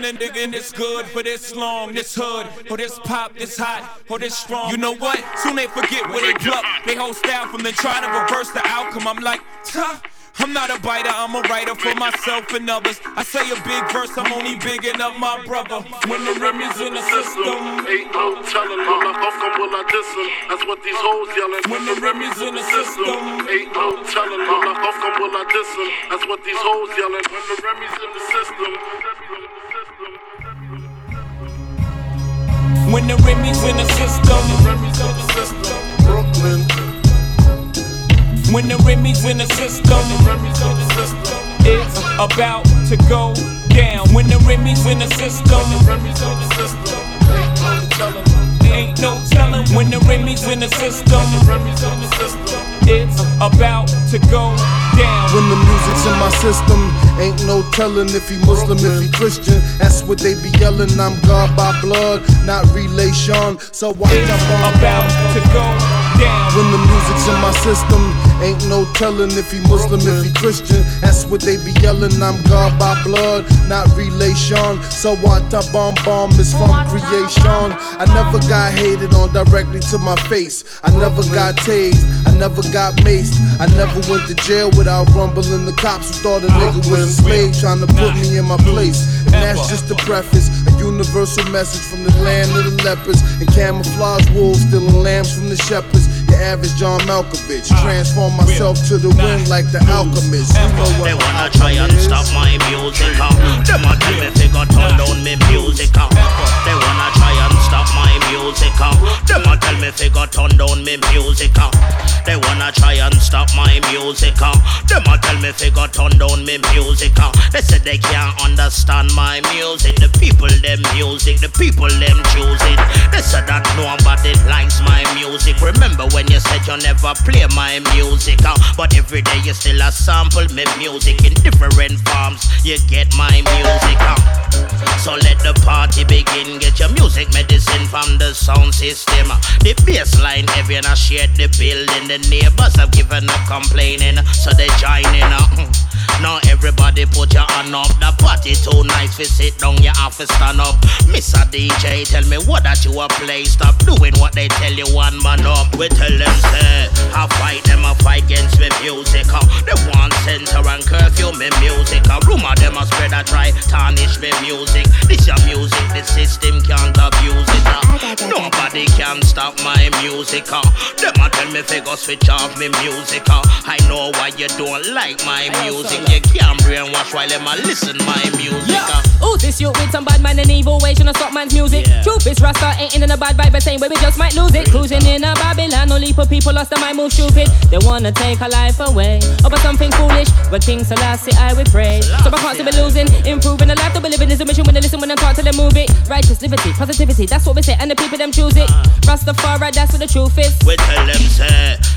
been a nigga in this good for this long, this hood, or this pop, this hot, or this strong. You know what? Soon they forget where they pluck. They hold style from then try to reverse the outcome. I'm like, tough. I'm not a biter, I'm a writer for myself and others. I say a big verse, I'm only bigging up my brother. When the Remy's in the system, ain't no telling how the fuck will I diss him. That's what these hoes yelling. When the Remy's in the system, ain't no telling how the fuck will I diss him. That's what these hoes yelling. When the Remy's in the system. When the Remy's in the system, Brooklyn. When the Remy's in the system, it's about to go down. When the Remy's in the system, ain't no telling. When the Remy's in the system, it's about to go down. When the music's in my system, ain't no telling if he Muslim, if he Christian. That's what they be yelling. I'm God by blood, not relation. So why it's about to go down. When the music's in my system, ain't no telling if he Muslim, if he Christian. That's what they be yelling. I'm God by blood, not relation. So what I bomb bomb is from creation. I never got hated on directly to my face. I never got tased. I never got maced. I never went to jail without rumbling the cops who thought a nigga was a slave trying to put me in my place. And that's just the preface. A universal message from the land of the lepers and camouflage wolves stealing lambs from the shepherds. Your average John Malkovich. Transform myself to the wind like the alchemist. You know what they wanna try and stop my music. Uh. Them a tell me they got turn down me music. Uh. They wanna music. Uh. Them a tell me they got turn down me music. Uh. They wanna try and stop my music. Uh. Them a tell me they got turn down me music. Uh. They said they can't understand my music. The people them music. The people them choose it. They said that nobody likes my music. Remember when you said you never play my music. Uh. But every day you still a sample me music in different forms. You get my music. Uh. So let the party begin. Get your music medicine from the sound system. The bass line heavy and I shared the building. The neighbors have given up complaining, so they're joining up. Now everybody put your hand up. The party too nice. We sit down, you have to stand up. Mr. DJ, tell me what that you a play. Stop doing what they tell you one man up. We tell them say, I fight them, I fight against me music. Uh. They want censor and curfew me music. Uh. Rumor them a spread a try tarnish me music. This your music, the system can't abuse it. Uh. Nobody can stop my music. Uh. Them me figure switch off me music. Uh. I know why you don't like my music. You can't brainwash while them a listen my music. Uh. Ooh, this you with some bad man and evil ways, know stop man's music. Yeah. Truth is Rasta ain't in a bad vibe, but same way we just might lose it. Cruising in a Babylon, only for people lost their mind, move stupid. They wanna take a life away, over something foolish. But King Selassie, I will pray. So I can't see we losing, improving the life that we living is a mission when they listen when I talk to them move it. Righteous liberty, positivity, that's what we say, and the people them choose it. Rastafari, that's what the truth is. We tell them say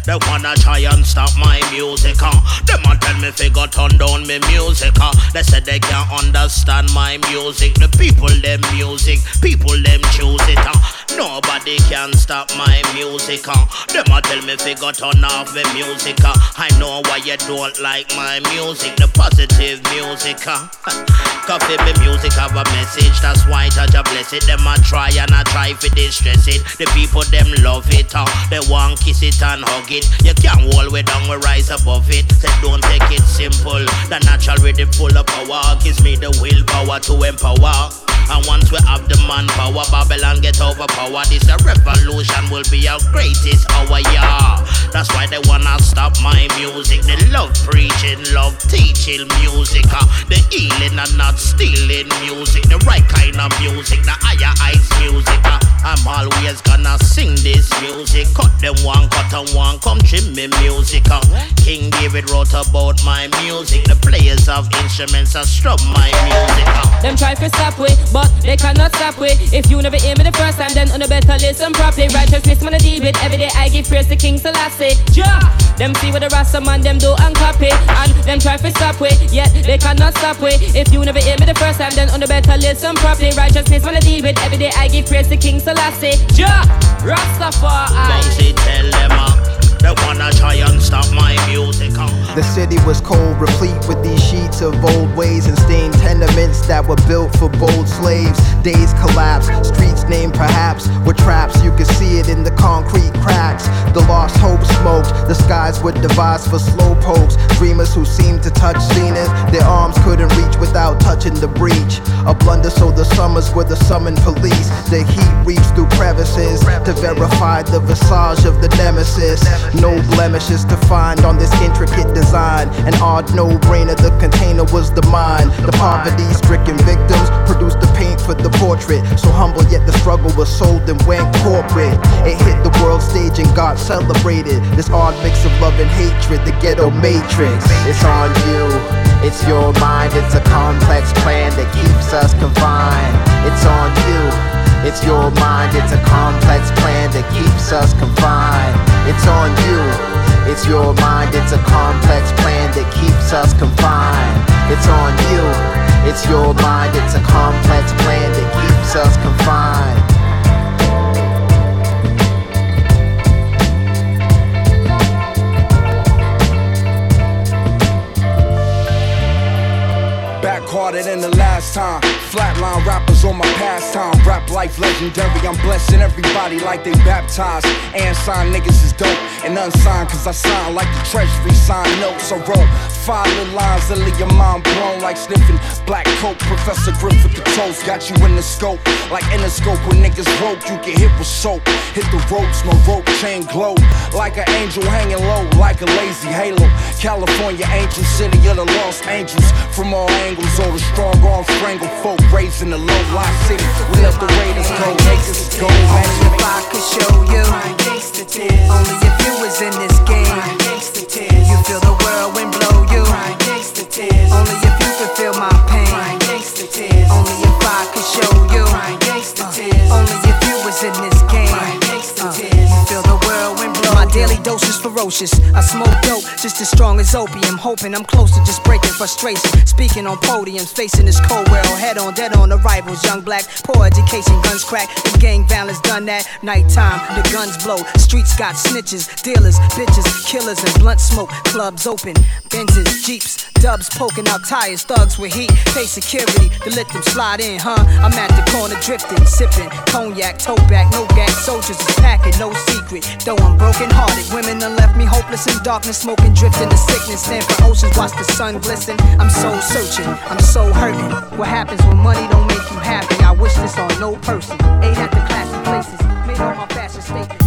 they wanna try and stop my music. Uh. Them a tell me figure turn down me music. Uh. They said they can't understand my music. The people them music, people them choose it. Uh. Nobody can stop my music. Uh. Them a tell me figure turn off me music. Uh. I know why you don't like my music, the positive music. Uh. Coffee me music have a message, that's why Jah bless it. Them a try and I try for distress it. The people them love it. Uh. They want kiss it and hug it. You can't hold way down, we rise above it. Say don't take it simple. The natural rhythm full of power gives me the willpower to empower. And once we have the manpower, Babylon get overpowered. This a revolution will be our greatest hour, yeah. That's why they wanna stop my music. They love preaching, love teaching music. Uh, the healing and not stealing music. The right kind of music, the higher heights music. Uh, I'm always gonna sing this music. Cut them one, cut them one, come trim me music. Uh, King David wrote about my music. The players of instruments are strum my music. Uh. Them try to stop we, but they cannot stop we. If you never hear me the first time, then on the better listen properly. Righteousness man I deal with every day. I give praise to King Selassie. Jah! Them see what the Rasta man them do and copy, and them try to stop we, yet they cannot stop we. If you never hear me the first time, then on the better listen properly. Righteousness man I deal with every day. I give praise to King Selassie. Jah! Rastafari. Bouncy tell them Wanna try and stop my music. Uh. The city was cold, replete with these sheets of old ways and stained tenements that were built for bold slaves. Days collapsed, streets named perhaps were traps. You could see it in the concrete cracks. The lost hope smoked, the skies were devised for slow pokes. Dreamers who seemed to touch zenith, their arms couldn't reach without touching the breach. A blunder, so the summers were the summoned police. The heat reached through crevices to verify the visage of the nemesis. No blemishes to find on this intricate design. An odd no brainer, the container was the mind. The poverty stricken victims produced the paint for the portrait. So humble, yet the struggle was sold and went corporate. It hit the world stage and got celebrated. This odd mix of love and hatred, the ghetto matrix. It's on you, it's your mind, it's a complex plan that keeps us confined. It's on you. It's your mind, it's a complex plan that keeps us confined. It's on you. It's your mind, it's a complex plan that keeps us confined. It's on you. It's your mind, it's a complex plan that keeps us confined. Harder than the last time. Flatline rappers on my pastime. Rap life legendary. I'm blessing everybody like they baptized. And signed niggas is dope. And unsigned cause I sign like the treasury sign notes. I wrote five little lines that leave your mind blown like sniffing black coke. Professor Griffith the toast. Got you in the scope. Like in the scope when niggas broke. You get hit with soap. Hit the ropes. My rope chain glow. Like an angel hanging low. Like a lazy halo. California angel city of the lost angels. From all angles. The strong arm strangle folk raised in the low city. We let the raiders go. Niggas go. Only if I could show you. Only if you was in this game. You feel the whirlwind blow you. Only if you could feel my dose is ferocious. I smoke dope just as strong as opium. Hoping I'm close to just breaking frustration. Speaking on podiums, facing this cold world. Head on, dead on arrivals. Young black, poor education, guns crack. The gang violence done that. Nighttime, the guns blow. Streets got snitches, dealers, bitches, killers, and blunt smoke. Clubs open, Benzes, Jeeps, dubs poking out tires. Thugs with heat, pay security to let them slide in, huh? I'm at the corner drifting, sipping cognac, toe back, no gas. Soldiers is packing, no secret. Though I'm broken hearted, women done left me hopeless in darkness, smoking, drifting to sickness. Stand for oceans, watch the sun glisten. I'm so searching, I'm so hurting. What happens when money don't make you happy? I wish this on no person. Ate at the classy places, made all my fashion statements.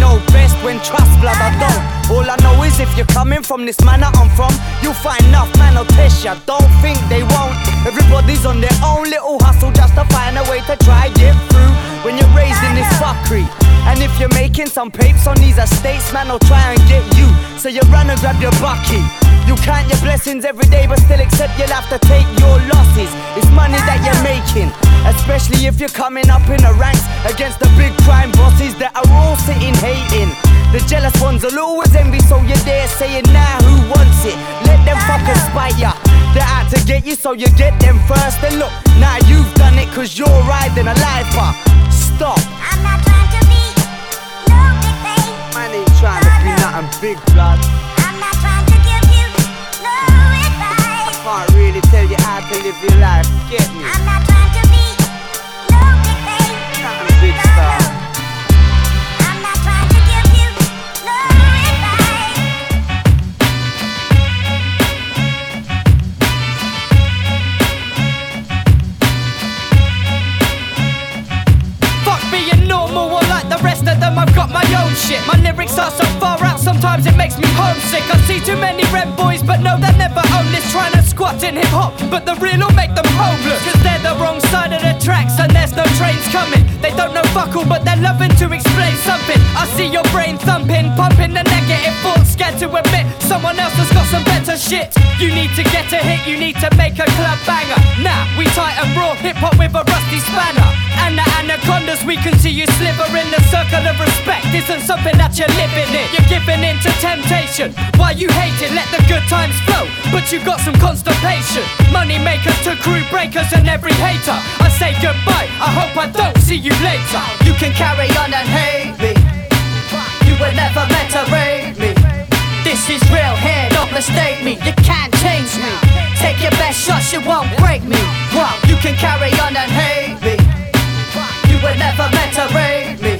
Know best when trust blood I don't. All I know is if you're coming from this manner I'm from, you'll find enough man will test ya. Don't think they won't. Everybody's on their own little hustle just to find a way to try get through. When you're raised in this fuckery. And if you're making some papes on these estates, man, I'll try and get you. So you run and grab your bucky. You count your blessings every day, but still accept you'll have to take your losses. It's money that you're making, especially if you're coming up in the ranks against the big crime bosses that are all sitting hating. The jealous ones will always envy, so you're there saying, now nah, who wants it? Let them fuckers spite ya. They're out to get you, so you get them first. And look, now you've done it, cause you're riding a lifer. Stop. Be big, blood. I'm not trying to give you no advice. I can't really tell you how to live your life, get me? Some. Money makers to crew breakers and every hater. I say goodbye. I hope I don't see you later. You can carry on and hate me. You were never meant to rate me. This is real here, don't mistake me. You can't change me. Take your best shots, you won't break me. You can carry on and hate me. You were never meant to rate me.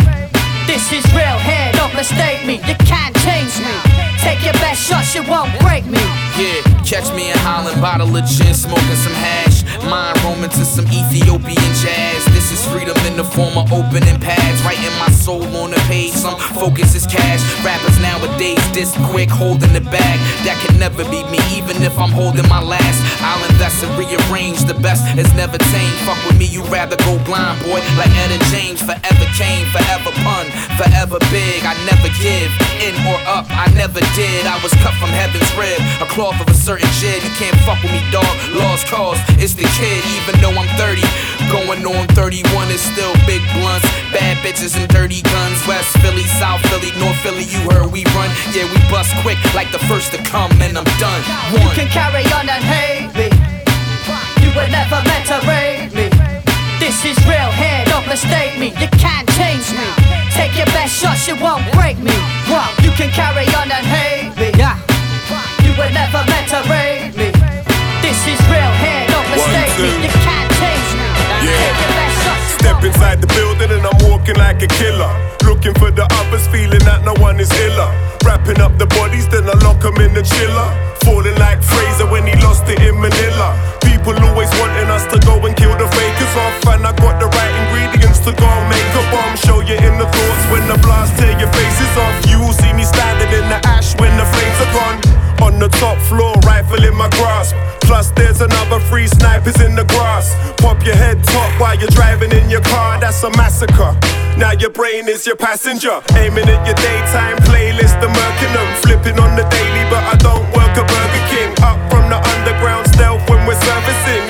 This is real here, don't mistake me. You can't change me. Take your best shot, you won't break me. Yeah, catch me in Holland, bottle of gin, smoking some hash. Mind roaming to some Ethiopian jazz. Is freedom in the form of opening pads. Writing my soul on the page, some focus is cash. Rappers nowadays, this quick, holding the bag. That can never be me, even if I'm holding my last. I'll invest and rearrange. The best is never tame. Fuck with me, you rather go blind, boy. Like Etta James, forever came, forever pun, forever big. I never give in or up, I never did. I was cut from heaven's rib, a cloth of a certain jib. You can't fuck with me, dog. Lost cause, it's the kid, even though I'm 30. Going on 31 is still big blunts. Bad bitches and dirty guns. West Philly, South Philly, North Philly, you heard we run. Yeah, we bust quick like the first to come, and I'm done. You can carry on and hate me. You were never meant to rate me. This is real here, don't mistake me. You can't change me. Take your best shots, you won't break me. Wow, you can carry on and hate me. Yeah. You were never meant to rate me. This is real here, don't mistake me. You can't change me. Take Step inside the building and I'm walking like a killer. Looking for the others, feeling that no one is iller. Wrapping up the bodies, then I lock 'em in the chiller. Falling like Frazier when he lost it in Manila. People always wanting us to go and kill the fakers off. And I got the right ingredients to go make a bomb. Show you in the thoughts when the blast tear your faces off. You will see me standing in the ash when the flames are gone. On the top floor, rifle in my grasp. Plus, there's another three snipers in the grass. Pop your head top while you're driving in your car, that's a massacre. Now your brain is your passenger. Aiming at your daytime playlist, the murking. Flipping on the daily, but I don't work at Burger King. Up from the underground stealth when we're servicing.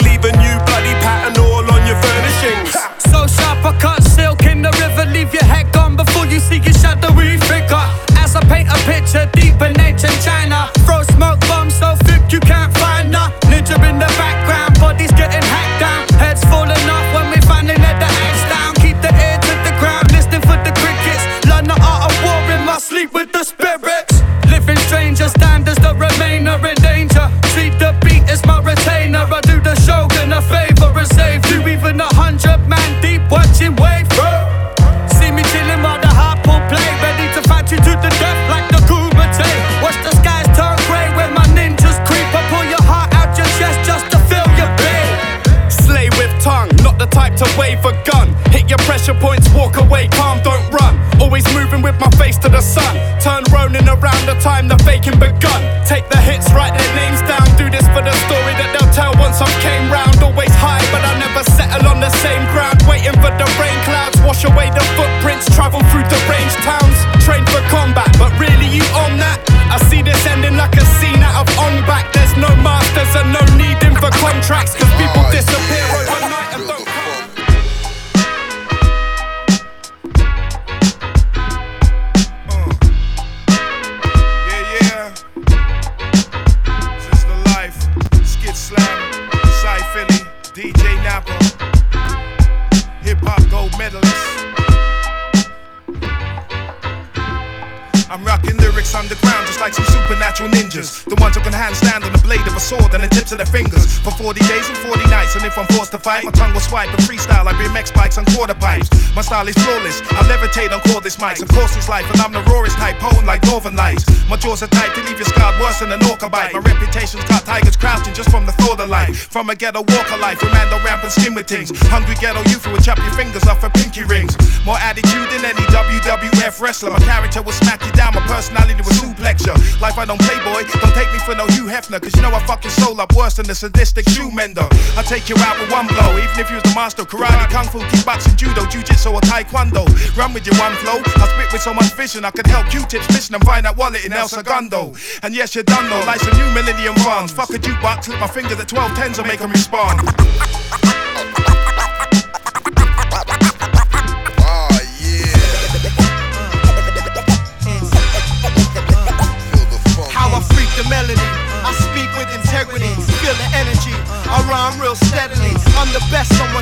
The ones who can handstand on the a sword and the tips of their fingers. For 40 days and 40 nights, and if I'm forced to fight, my tongue will swipe and freestyle like BMX bikes on quarter pipes. My style is flawless. I levitate on cordless mics. Of course, it's life, and I'm the rawest type, potent like Northern Lights. My jaws are tight to leave you scarred worse than an orca bite. My reputation's got tigers crouching just from the thought of life. From a ghetto walker life, ramp and skin with things. Hungry ghetto youth who would chop your fingers off for pinky rings. More attitude than any WWF wrestler. My character will smack you down, my personality will suplex you. Life I don't play, boy. Don't take me for no Hugh Hefner, cause you know I fuck your soul up worse than a sadistic shoe mender. I take you out with one blow, even if you was the master of karate, kung fu, kickboxing, judo, jiu-jitsu, or taekwondo. Run with your one flow. I spit with so much vision, I could help Q-tips mission and find that wallet in El Segundo. And yes, you're done though, like some new millennium funds. Fuck a jukebox, slip my fingers at 12 tens and make them respond.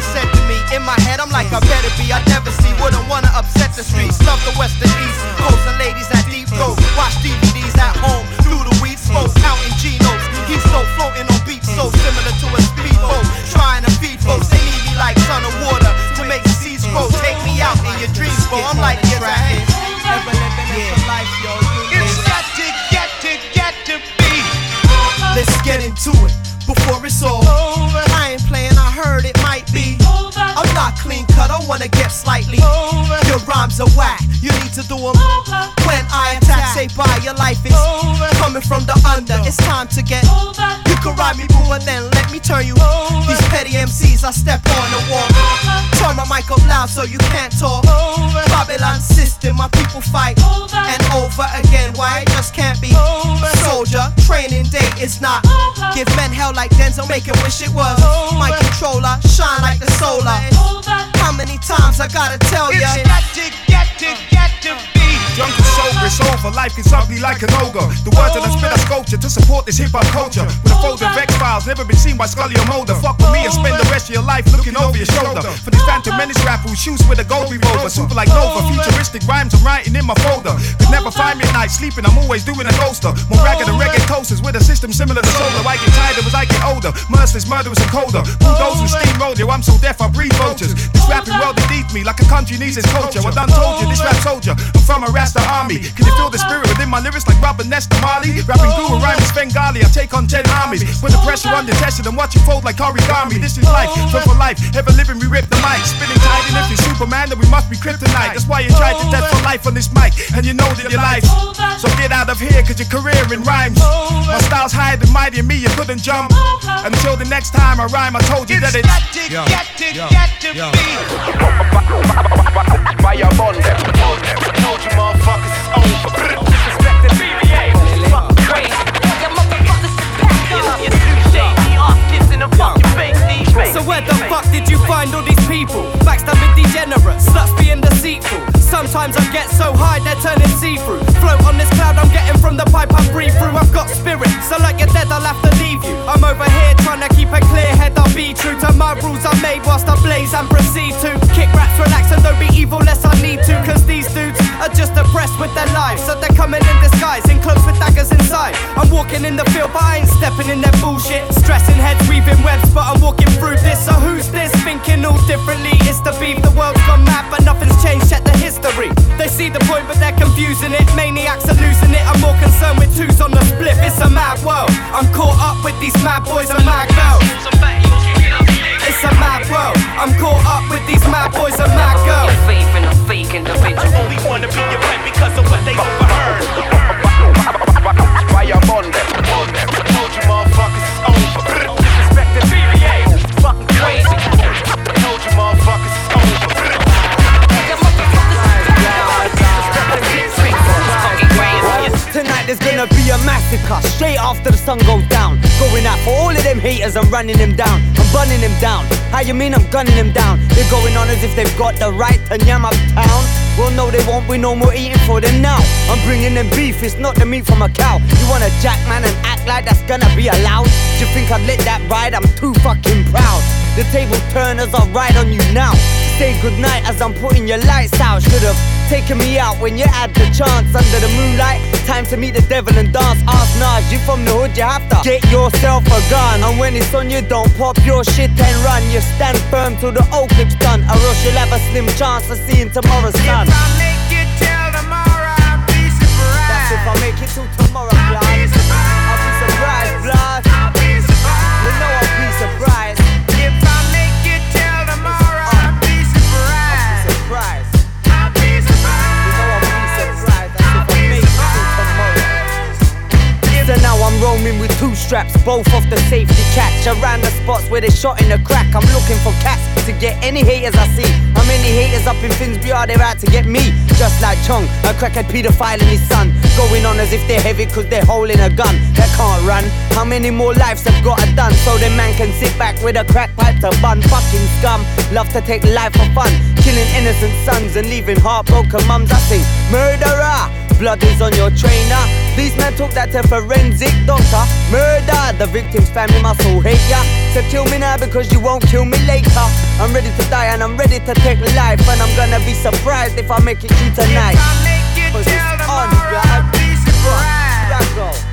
Said to me. In my head, I'm like, I better be. I never see, wouldn't wanna upset the streets. Love the west cut, I wanna get slightly. Your rhymes are whack, you need to do them. When I attack, say bye, your life is coming from the under. It's time to get. over. You can ride me, boo, and then let me turn you. Over. These petty MCs, I step on the wall. Turn my mic up loud so you can't talk. Over. Babylon system, my people fight. over. And over again, why it just can't be. over. Soldier, training day is not. Over. Give men hell like Denzel, make it wish it was. My controller, shine like the solar. Over. How many times I gotta tell ya? It's got to get to get to be. Drunk and sober, it's over. Life is ugly like an ogre. The words that I spit are sculpture to support this hip hop culture. With a folder of X Files, never been seen by Scully or Mulder. Fuck with me and spend the rest of your life looking over your shoulder. For this Phantom Menace rap who shoots with a gold revolver. Super like Nova, futuristic rhymes I'm writing in my folder. Could never find me at night sleeping, I'm always doing a coaster. More ragged than reggae coasters with a system similar to solar. I get tired as I get older. Merciless, murderous, and colder. Bulldozers, steamroller, I'm so deaf I breathe vultures. This rapping world me like a country needs its culture. I done told you, this rap soldier, I'm from a Rasta army. Can you feel the spirit within my lyrics like Robert Nesta Marley? Rapping guru, rhyming Svengali, I take on 10 armies. Put the pressure on the test and watch you fold like origami. This is life, fun for life, ever living, we rip the mic. Spinning tight, and if you're Superman, then we must be kryptonite. That's why you tried to death for life on this mic, and you know that your life. So get out of here, cause your career in rhymes. My style's higher than mighty, and me, you couldn't jump. Until the next time I rhyme, I told you that it's. got to get So where the fuck did you find all these people? Being deceitful. Sometimes I get so high they're turning see-through. Float on this cloud I'm getting a massacre straight after the sun goes down. Going out for all of them haters, I'm running them down. I'm running them down. How you mean I'm gunning them down? They're going on as if they've got the right to yam up town. Well, no, they won't. be no more eating for them now. I'm bringing them beef. It's not the meat from a cow. You wanna jack man and act like that's gonna be allowed? Do you think I'd let that ride? I'm too fucking proud. The table turners are right on you now. Say goodnight as I'm putting your lights out. Should've taking me out when you had the chance. Under the moonlight, time to meet the devil and dance. Ask Nas, you from the hood, you have to get yourself a gun. And when it's on you, don't pop your shit and run. You stand firm till the old clip's done, or else you'll have a slim chance of seeing tomorrow's sun. If I make it till tomorrow, I'll be surprised. That's if I make it till tomorrow, straps, both off the safety catch. Around the spots where they shot in the crack. I'm looking for cats to get any haters I see. How many haters up in Finsbury are there out to get me? Just like Chung, a crackhead pedophile and his son. Going on as if they're heavy cause they're holding a gun. They can't run. How many more lives have got it done? So the man can sit back with a crack pipe to bun. Fucking scum. Love to take life for fun. Killing innocent sons and leaving heartbroken mums. I sing murderer. Blood is on your trainer. These men took that to forensic doctor. Murder. The victim's family must all hate ya. So kill me now because you won't kill me later. I'm ready to die and I'm ready to take life. And I'm gonna be surprised if I make it through tonight. Cause it's on, blood. Struggle. Kill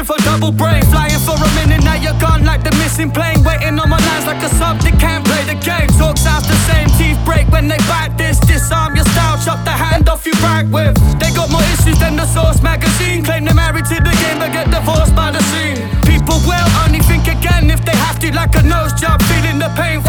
With a double brain. Flying for a minute, now you're gone like the missing plane. Waiting on my lines like a sub that can't play the game. Talk sounds the same, teeth break when they bite this. Disarm your style, chop the hand off you right with. They got more issues than the Source magazine. Claim they're married to the game, but get divorced by the scene. People will only think again if they have to, like a nose job. Feeling the pain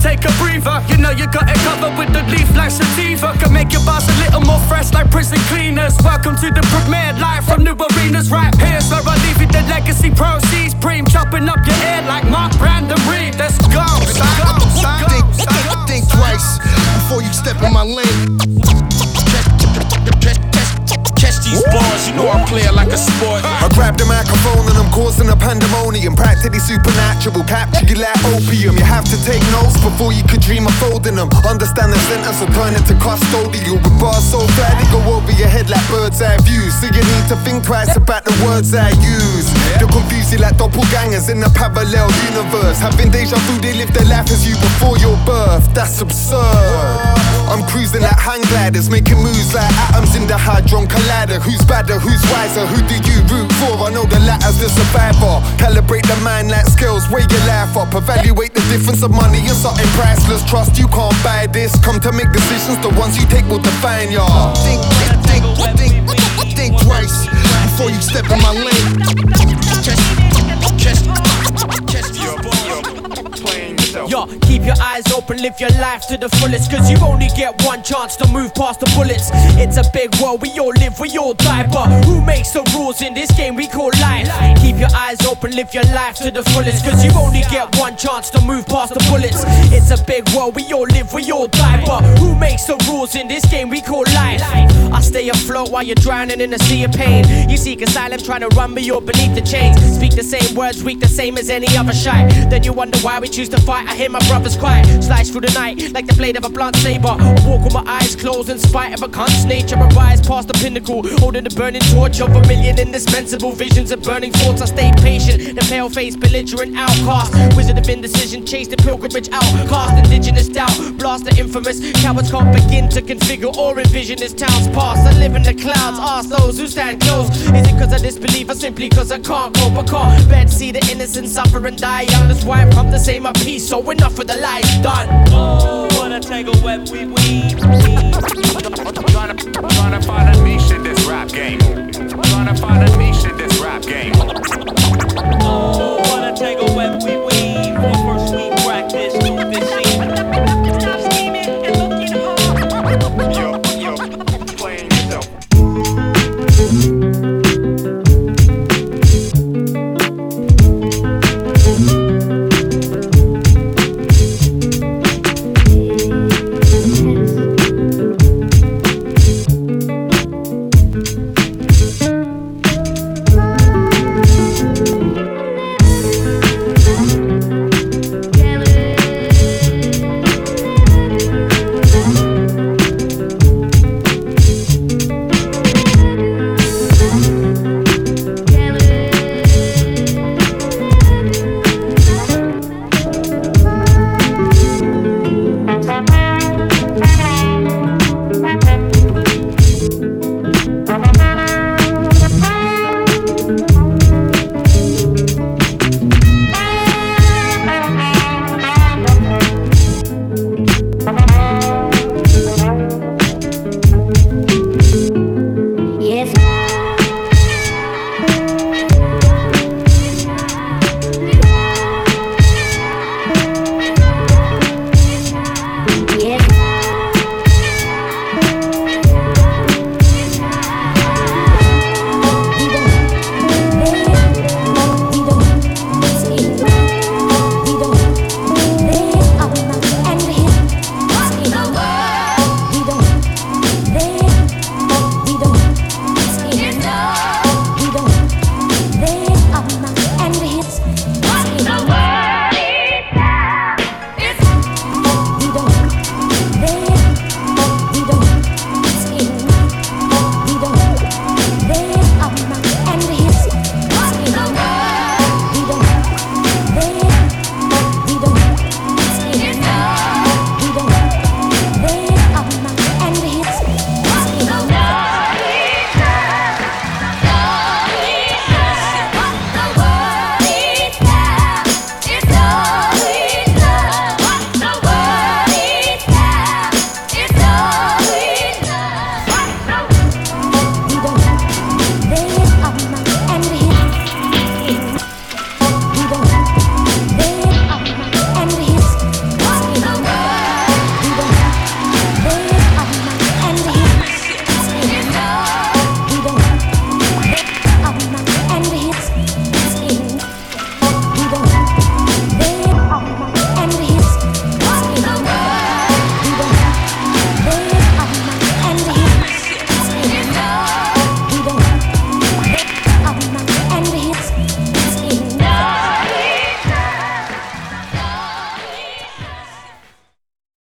take a breather. You know you got it covered with the leaf like sativa. Can make your bars a little more fresh like prison cleaners. Welcome to the premiere live from new arenas right here. So I leave you the legacy proceeds. Preem chopping up your ear like Mark Brandon Read. Let's go, let's go, think, think, think twice before you step in my lane. Catch these bars, you know I play it like a sport. Grab the microphone and I'm causing a pandemonium. Practically supernatural, capture you like opium. You have to take notes before you could dream of folding them. Understand the sentence or turn to custodial. With bars so fly they go over your head like bird's eye views. So you need to think twice about the words I use. They'll confuse you like doppelgangers in a parallel universe. Having deja vu, they live their life as you before your birth. That's absurd. I'm cruising like hang gliders, making moves like atoms in the hadron collider. Who's badder? Who's wiser? Who do you root for? I know the latter's the survivor. Calibrate the mind like scales, weigh your life up. Evaluate the difference of money and something priceless. Trust you can't buy this. Come to make decisions, the ones you take will define ya. Think, think, think, think, think twice before you step in my lane. Just, just, Keep your eyes open, live your life to the fullest. Cause you only get one chance to move past the bullets. It's a big world, we all live, we all die. But who makes the rules in this game we call life? Keep your eyes open, live your life to the fullest. Cause you only get one chance to move past the bullets. It's a big world, we all live, we all die. But who makes the rules in this game we call life? I stay afloat while you're drowning in a sea of pain. You seek asylum trying to run me, you're beneath the chains. Speak the same words, weak the same as any other shy. Then you wonder why we choose to fight. I hear my brothers cry, slice through the night like the blade of a blunt saber. I walk with my eyes closed in spite of a cunt's nature. I rise past the pinnacle, holding the burning torch of a million indispensable visions of burning thoughts. I stay patient, the pale faced belligerent outcast. Wizard of indecision, chase the pilgrimage out. outcast. Indigenous doubt, blast the infamous. Cowards can't begin to configure or envision this town's past. I live in the clouds, ask those who stand close. Is it cause I disbelieve or simply cause I can't cope? I can't bear to see the innocent suffer and die young. That's why I come the same my piece. So enough for the life done. Oh, wanna take a web we weave. Trying to, trying to find a niche in this rap game. Tryna find a niche in this rap game. Oh.